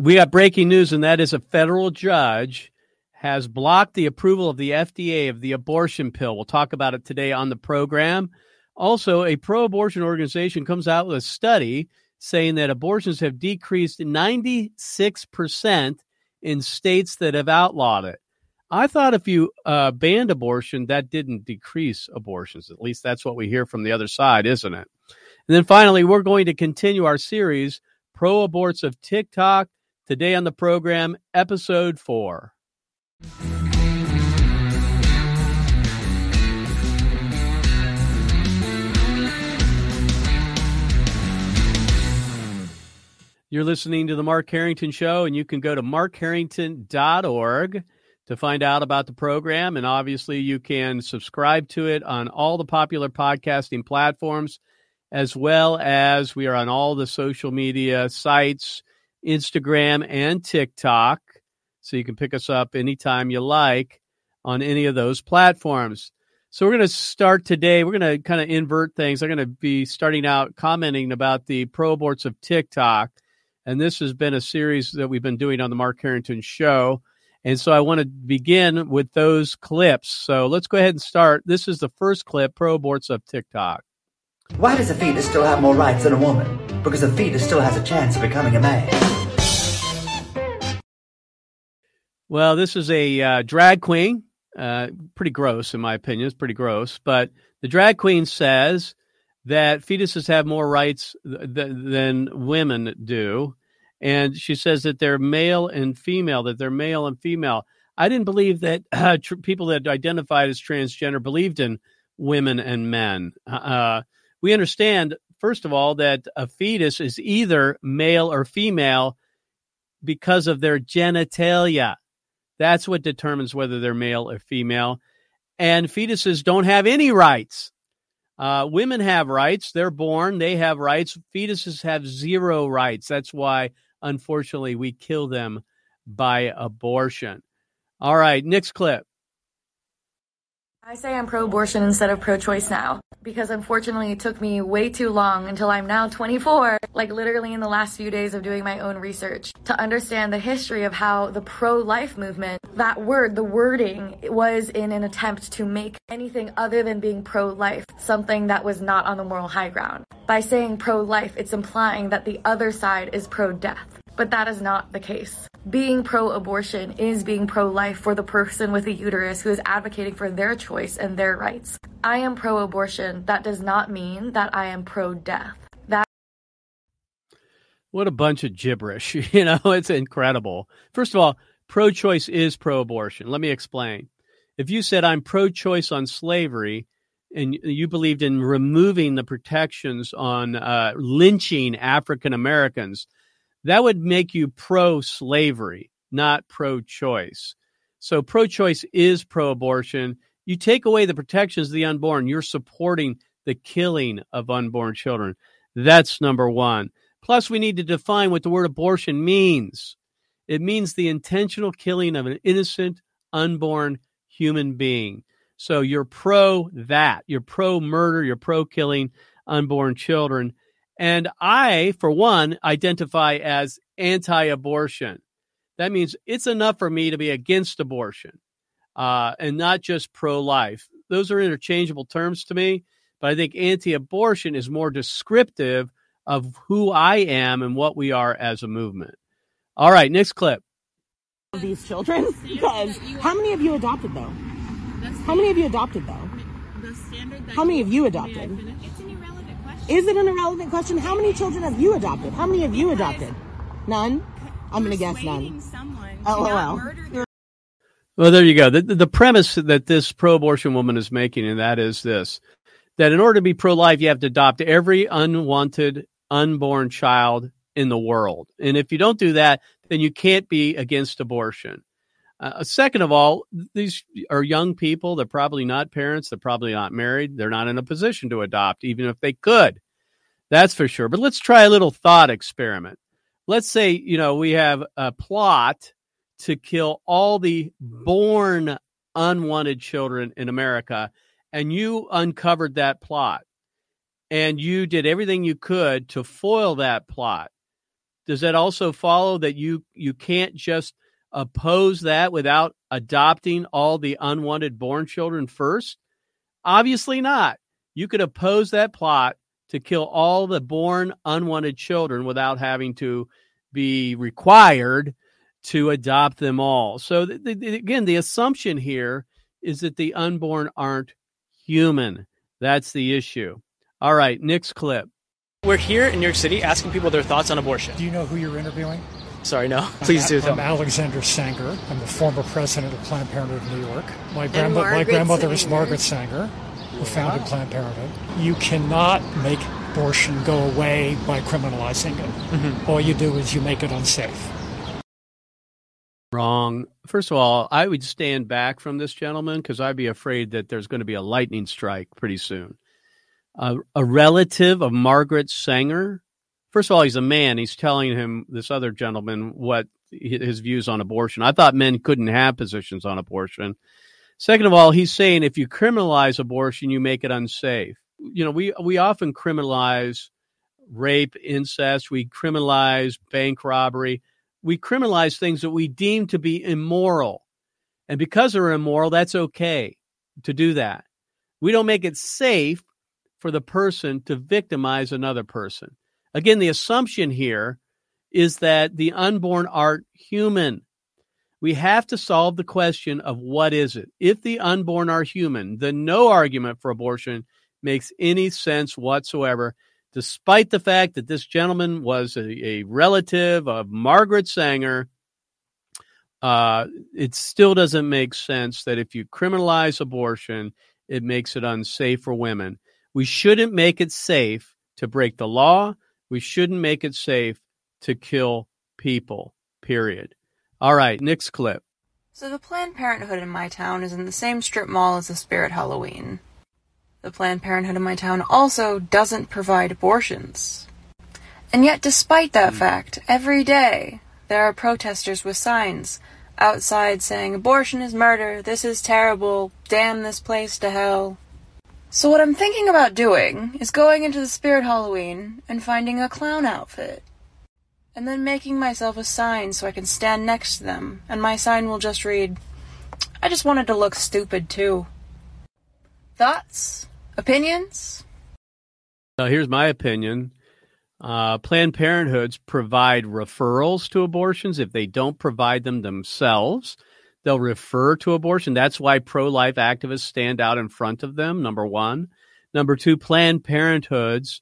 We got breaking news, and that is a federal judge has blocked the approval of the FDA of the abortion pill. We'll talk about it today on the program. Also, a pro abortion organization comes out with a study saying that abortions have decreased 96% in states that have outlawed it. I thought if you uh, banned abortion, that didn't decrease abortions. At least that's what we hear from the other side, isn't it? And then finally, we're going to continue our series, Pro Aborts of TikTok, today on the program, episode four. You're listening to the Mark Harrington Show, and you can go to markharrington.org to find out about the program. And obviously, you can subscribe to it on all the popular podcasting platforms, as well as we are on all the social media sites, Instagram and TikTok. So you can pick us up anytime you like on any of those platforms. So we're going to start today. We're going to kind of invert things. I'm going to be starting out commenting about the pro aborts of TikTok. And this has been a series that we've been doing on the Mark Harrington Show. And so I want to begin with those clips. So let's go ahead and start. This is the first clip pro aborts of TikTok. Why does a fetus still have more rights than a woman? Because a fetus still has a chance of becoming a man. Well, this is a uh, drag queen. Uh, pretty gross, in my opinion. It's pretty gross. But the drag queen says that fetuses have more rights th- th- than women do. And she says that they're male and female, that they're male and female. I didn't believe that uh, tr- people that identified as transgender believed in women and men. Uh, we understand, first of all, that a fetus is either male or female because of their genitalia. That's what determines whether they're male or female. And fetuses don't have any rights. Uh, women have rights. They're born. They have rights. Fetuses have zero rights. That's why, unfortunately, we kill them by abortion. All right, next clip. I say I'm pro abortion instead of pro choice now because unfortunately it took me way too long until I'm now 24, like literally in the last few days of doing my own research, to understand the history of how the pro life movement, that word, the wording, was in an attempt to make anything other than being pro life something that was not on the moral high ground. By saying pro life, it's implying that the other side is pro death. But that is not the case. Being pro abortion is being pro life for the person with a uterus who is advocating for their choice and their rights. I am pro abortion. That does not mean that I am pro death. That What a bunch of gibberish. You know, it's incredible. First of all, pro choice is pro abortion. Let me explain. If you said I'm pro choice on slavery, and you believed in removing the protections on uh, lynching African Americans, that would make you pro slavery, not pro choice. So pro choice is pro abortion. You take away the protections of the unborn, you're supporting the killing of unborn children. That's number one. Plus, we need to define what the word abortion means. It means the intentional killing of an innocent, unborn human being. So you're pro that. You're pro murder. You're pro killing unborn children. And I, for one, identify as anti abortion. That means it's enough for me to be against abortion uh, and not just pro life. Those are interchangeable terms to me, but I think anti abortion is more descriptive of who I am and what we are as a movement. All right, next clip. These children? Because how many of you adopted though? How many of you adopted though? How many of you adopted? Is it an irrelevant question? How many children have you adopted? How many have you adopted? None? I'm going to guess none. Oh, well. Well, there you go. The, the premise that this pro abortion woman is making, and that is this that in order to be pro life, you have to adopt every unwanted, unborn child in the world. And if you don't do that, then you can't be against abortion. Uh, second of all, these are young people. They're probably not parents. They're probably not married. They're not in a position to adopt, even if they could. That's for sure. But let's try a little thought experiment. Let's say, you know, we have a plot to kill all the born unwanted children in America, and you uncovered that plot and you did everything you could to foil that plot. does that also follow that you you can't just oppose that without adopting all the unwanted born children first? Obviously not. You could oppose that plot to kill all the born unwanted children without having to be required to adopt them all. So, the, the, again, the assumption here is that the unborn aren't human. That's the issue. All right, next clip. We're here in New York City asking people their thoughts on abortion. Do you know who you're interviewing? Sorry, no. Please I'm, do. I'm Alexander Sanger. I'm the former president of Planned Parenthood of New York. My, grandma- my grandmother is Margaret Sanger, who founded Planned Parenthood. You cannot make abortion go away by criminalizing it. Mm-hmm. All you do is you make it unsafe. Wrong. First of all, I would stand back from this gentleman because I'd be afraid that there's going to be a lightning strike pretty soon. Uh, a relative of Margaret Sanger. First of all, he's a man. He's telling him this other gentleman what his views on abortion. I thought men couldn't have positions on abortion. Second of all, he's saying if you criminalize abortion, you make it unsafe. You know, we we often criminalize rape, incest. We criminalize bank robbery we criminalize things that we deem to be immoral. And because they're immoral, that's okay to do that. We don't make it safe for the person to victimize another person. Again, the assumption here is that the unborn are human. We have to solve the question of what is it? If the unborn are human, then no argument for abortion makes any sense whatsoever despite the fact that this gentleman was a, a relative of Margaret Sanger, uh, it still doesn't make sense that if you criminalize abortion, it makes it unsafe for women. We shouldn't make it safe to break the law. We shouldn't make it safe to kill people, period. All right, next clip. So, the Planned Parenthood in my town is in the same strip mall as the Spirit Halloween. The Planned Parenthood in my town also doesn't provide abortions. And yet, despite that hmm. fact, every day there are protesters with signs outside saying, Abortion is murder, this is terrible, damn this place to hell. So, what I'm thinking about doing is going into the Spirit Halloween and finding a clown outfit. And then making myself a sign so I can stand next to them, and my sign will just read, I just wanted to look stupid too. Thoughts? Opinions? So here's my opinion. Uh, Planned Parenthoods provide referrals to abortions. If they don't provide them themselves, they'll refer to abortion. That's why pro life activists stand out in front of them, number one. Number two, Planned Parenthoods,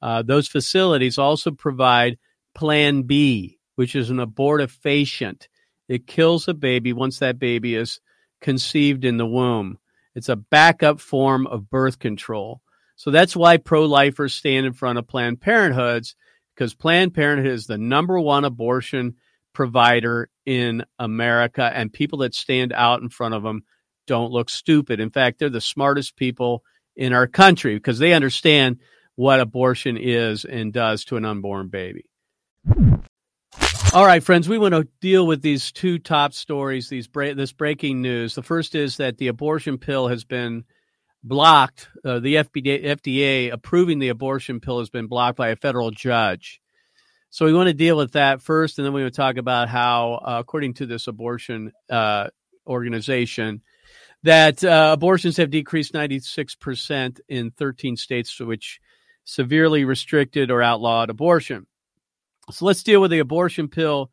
uh, those facilities also provide Plan B, which is an abortifacient. It kills a baby once that baby is conceived in the womb. It's a backup form of birth control. So that's why pro lifers stand in front of Planned Parenthoods because Planned Parenthood is the number one abortion provider in America, and people that stand out in front of them don't look stupid. In fact, they're the smartest people in our country because they understand what abortion is and does to an unborn baby. All right, friends, we want to deal with these two top stories, these bra- this breaking news. The first is that the abortion pill has been blocked. Uh, the FDA, FDA approving the abortion pill has been blocked by a federal judge. So we want to deal with that first, and then we want to talk about how, uh, according to this abortion uh, organization, that uh, abortions have decreased 96% in 13 states which severely restricted or outlawed abortion. So let's deal with the abortion pill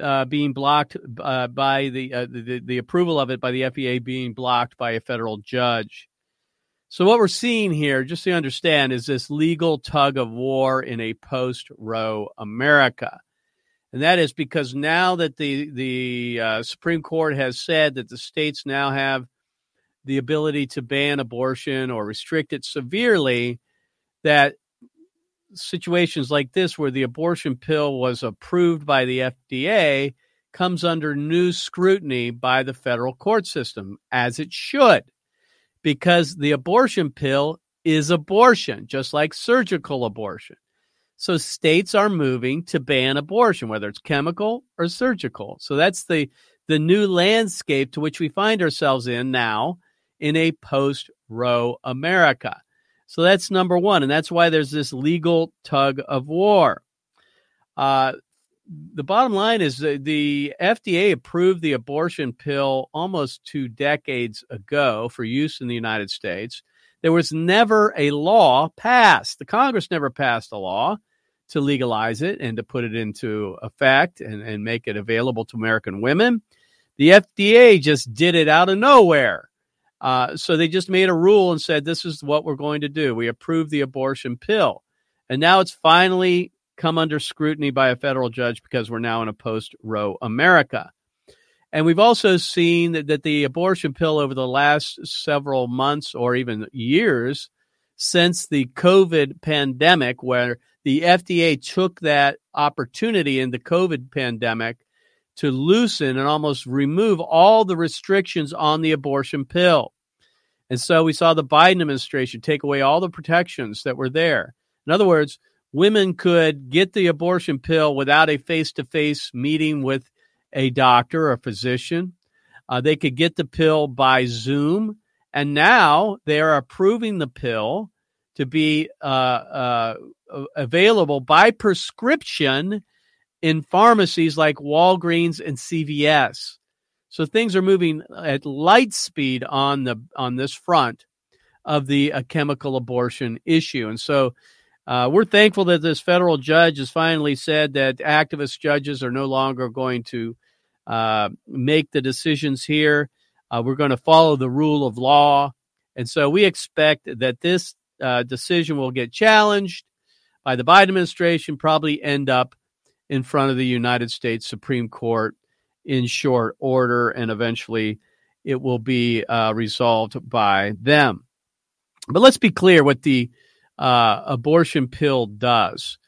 uh, being blocked uh, by the, uh, the, the approval of it by the FDA being blocked by a federal judge. So what we're seeing here, just to understand, is this legal tug of war in a post Roe America. And that is because now that the the uh, Supreme Court has said that the states now have the ability to ban abortion or restrict it severely, that situations like this where the abortion pill was approved by the FDA comes under new scrutiny by the federal court system, as it should, because the abortion pill is abortion, just like surgical abortion. So states are moving to ban abortion, whether it's chemical or surgical. So that's the the new landscape to which we find ourselves in now in a post Roe America. So that's number one. And that's why there's this legal tug of war. Uh, the bottom line is the, FDA approved the abortion pill almost two decades ago for use in the United States. There was never a law passed. The Congress never passed a law to legalize it and to put it into effect and, and make it available to American women. The FDA just did it out of nowhere. Uh, so they just made a rule and said, this is what we're going to do. We approve the abortion pill. And now it's finally come under scrutiny by a federal judge because we're now in a post Roe America. And we've also seen that, that the abortion pill over the last several months or even years since the COVID pandemic, where the FDA took that opportunity in the COVID pandemic to loosen and almost remove all the restrictions on the abortion pill. And so we saw the Biden administration take away all the protections that were there. In other words, women could get the abortion pill without a face to face meeting with a doctor or physician. Uh, they could get the pill by Zoom. And now they are approving the pill to be uh, uh, available by prescription in pharmacies like Walgreens and CVS. So things are moving at light speed on the on this front of the uh, chemical abortion issue, and so uh, we're thankful that this federal judge has finally said that activist judges are no longer going to uh, make the decisions here. Uh, we're going to follow the rule of law. And so we expect that this uh, decision will get challenged by the Biden administration, probably end up in front of the United States Supreme Court in short order, and eventually it will be uh, resolved by them. But let's be clear what the uh, abortion pill does.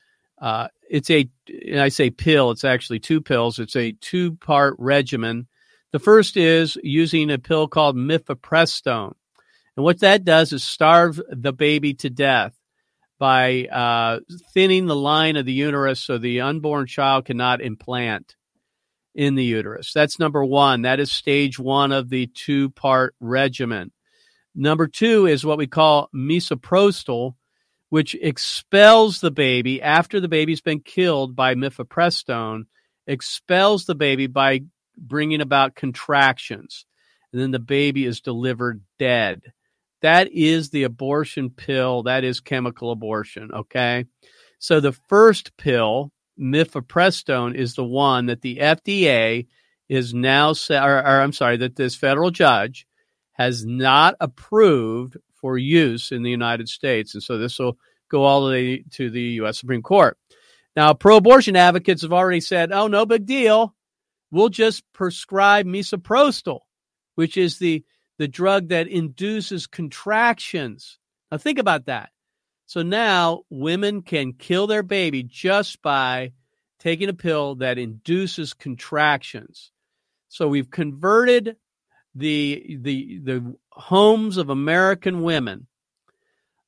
Uh, it's a, I say pill, it's actually two pills. It's a two part regimen. The first is using a pill called mifepristone. And what that does is starve the baby to death by uh, thinning the line of the uterus so the unborn child cannot implant in the uterus. That's number one. That is stage one of the two part regimen. Number two is what we call misoprostol, which expels the baby after the baby's been killed by mifepristone, expels the baby by bringing about contractions. And then the baby is delivered dead. That is the abortion pill. That is chemical abortion. Okay. So the first pill, mifepristone, is the one that the FDA is now, or, or I'm sorry, that this federal judge has not approved for use in the United States. And so this will go all the way to the U.S. Supreme Court. Now, pro abortion advocates have already said, oh, no big deal. We'll just prescribe misoprostol, which is the, the drug that induces contractions. Now, think about that. So now women can kill their baby just by taking a pill that induces contractions. So we've converted the the the homes of American women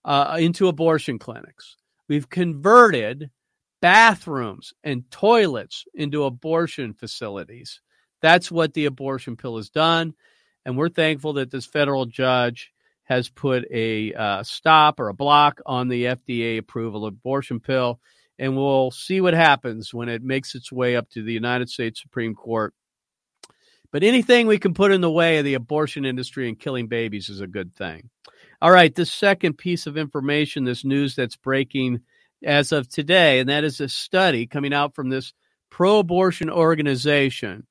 uh, into abortion clinics. We've converted bathrooms and toilets into abortion facilities. That's what the abortion pill has done. And we're thankful that this federal judge has put a uh, stop or a block on the FDA approval of abortion pill. And we'll see what happens when it makes its way up to the United States Supreme Court but anything we can put in the way of the abortion industry and killing babies is a good thing. All right, this second piece of information, this news that's breaking as of today, and that is a study coming out from this pro abortion organization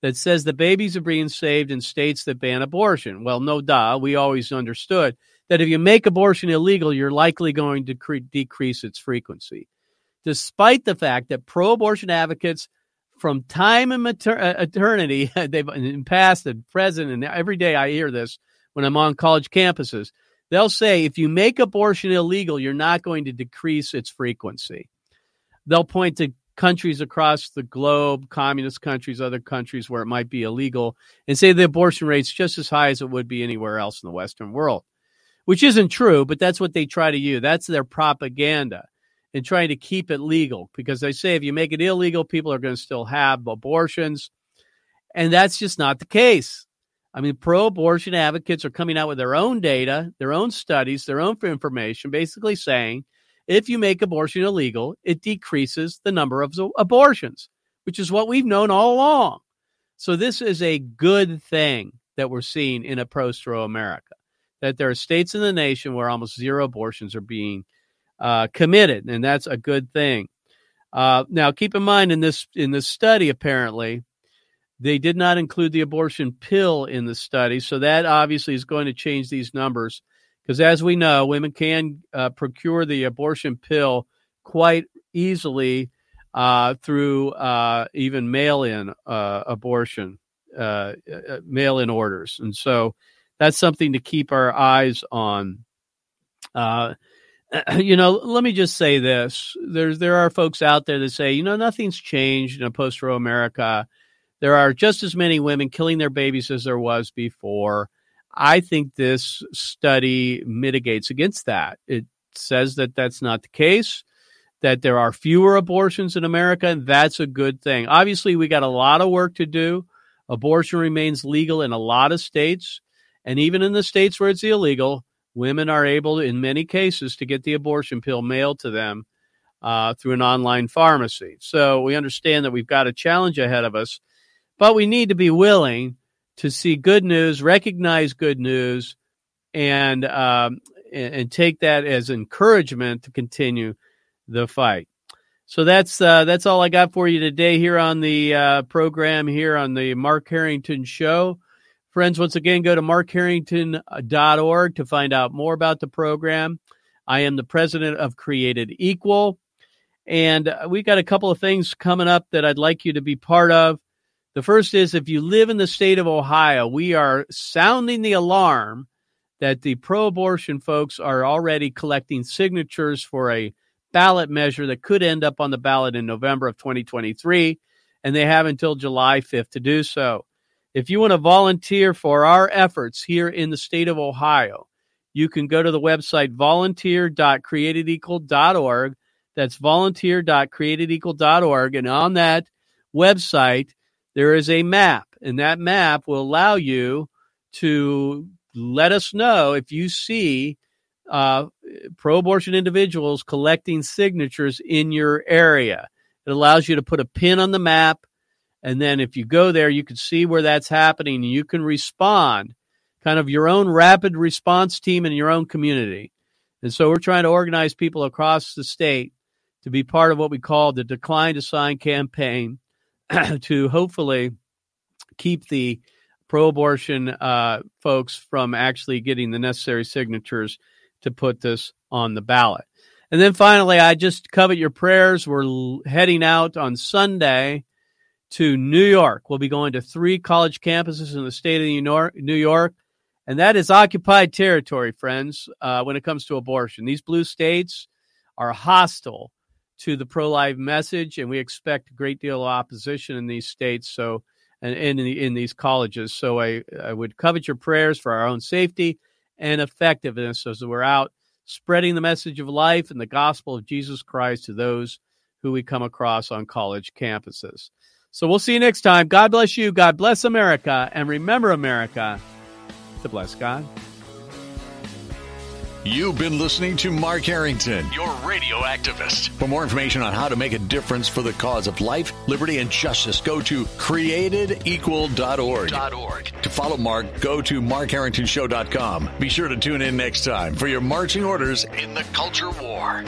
that says the babies are being saved in states that ban abortion. Well, no duh. We always understood that if you make abortion illegal, you're likely going to cre- decrease its frequency. Despite the fact that pro abortion advocates from time and mater- uh, eternity, they've in past and present, and every day I hear this when I'm on college campuses. They'll say if you make abortion illegal, you're not going to decrease its frequency. They'll point to countries across the globe, communist countries, other countries where it might be illegal, and say the abortion rate's just as high as it would be anywhere else in the Western world, which isn't true, but that's what they try to use. That's their propaganda and trying to keep it legal because they say if you make it illegal, people are going to still have abortions. And that's just not the case. I mean, pro abortion advocates are coming out with their own data, their own studies, their own information, basically saying if you make abortion illegal, it decreases the number of abortions. which is what we've known all along. So this is a good thing that we're seeing in a post-Roe America. That there are states in the nation where almost zero abortions are being uh, committed, and that's a good thing. Uh, now, keep in mind in this in this study, apparently, they did not include the abortion pill in the study, so that obviously is going to change these numbers. Because as we know, women can uh, procure the abortion pill quite easily uh, through uh, even mail-in uh, abortion, mail-in orders, and so that's something to keep our eyes on. you know, let me just say this: there's there are folks out there that say, you know, nothing's changed in a post-Roe America. There are just as many women killing their babies as there was before. I think this study mitigates against that. It says that that's not the case that there are fewer abortions in America, and that's a good thing. Obviously, we got a lot of work to do. Abortion remains legal in a lot of states, and even in the states where it's illegal, women are able, in many cases, to get the abortion pill mailed to them uh, through an online pharmacy. So we understand that we've got a challenge ahead of us, but we need to be willing to see good news, recognize good news, and um, and, and take that as encouragement to continue the fight. So that's uh, that's all I got for you today here on the uh, program here on the Mark Harrington Show. Friends, once again, go to markharrington.org to find out more about the program. I am the president of Created Equal, and uh, we got a couple of things coming up that I'd like you to be part of. The first is if you live in the state of Ohio, we are sounding the alarm that the pro abortion folks are already collecting signatures for a ballot measure that could end up on the ballot in November of 2023, and they have until July 5th to do so. If you want to volunteer for our efforts here in the state of Ohio, you can go to the website volunteer.createdequal.org. That's volunteer.createdequal.org. And on that website, there is a map, and that map will allow you to let us know if you see uh, pro abortion individuals collecting signatures in your area. It allows you to put a pin on the map. And then if you go there, you can see where that's happening and you can respond, kind of your own rapid response team in your own community. And so we're trying to organize people across the state to be part of what we call the Decline to Sign campaign to hopefully keep the pro abortion uh, folks from actually getting the necessary signatures to put this on the ballot. And then finally, I just covet your prayers. We're heading out on Sunday to New York. We'll be going to three college campuses in the state of New York, and that is occupied territory, friends, uh, when it comes to abortion. These blue states are hostile to the pro life message, and we expect a great deal of opposition in these states. So, and in, in these colleges. So, I, I would covet your prayers for our own safety and effectiveness as we're out spreading the message of life and the gospel of Jesus Christ to those who we come across on college campuses. So we'll see you next time. God bless you. God bless America. And remember, America, to bless God. You've been listening to Mark Harrington, your radio activist. For more information on how to make a difference for the cause of life, liberty, and justice, go to createdequal.org. To follow Mark, go to markharringtonshow.com. Be sure to tune in next time for your marching orders in the culture war.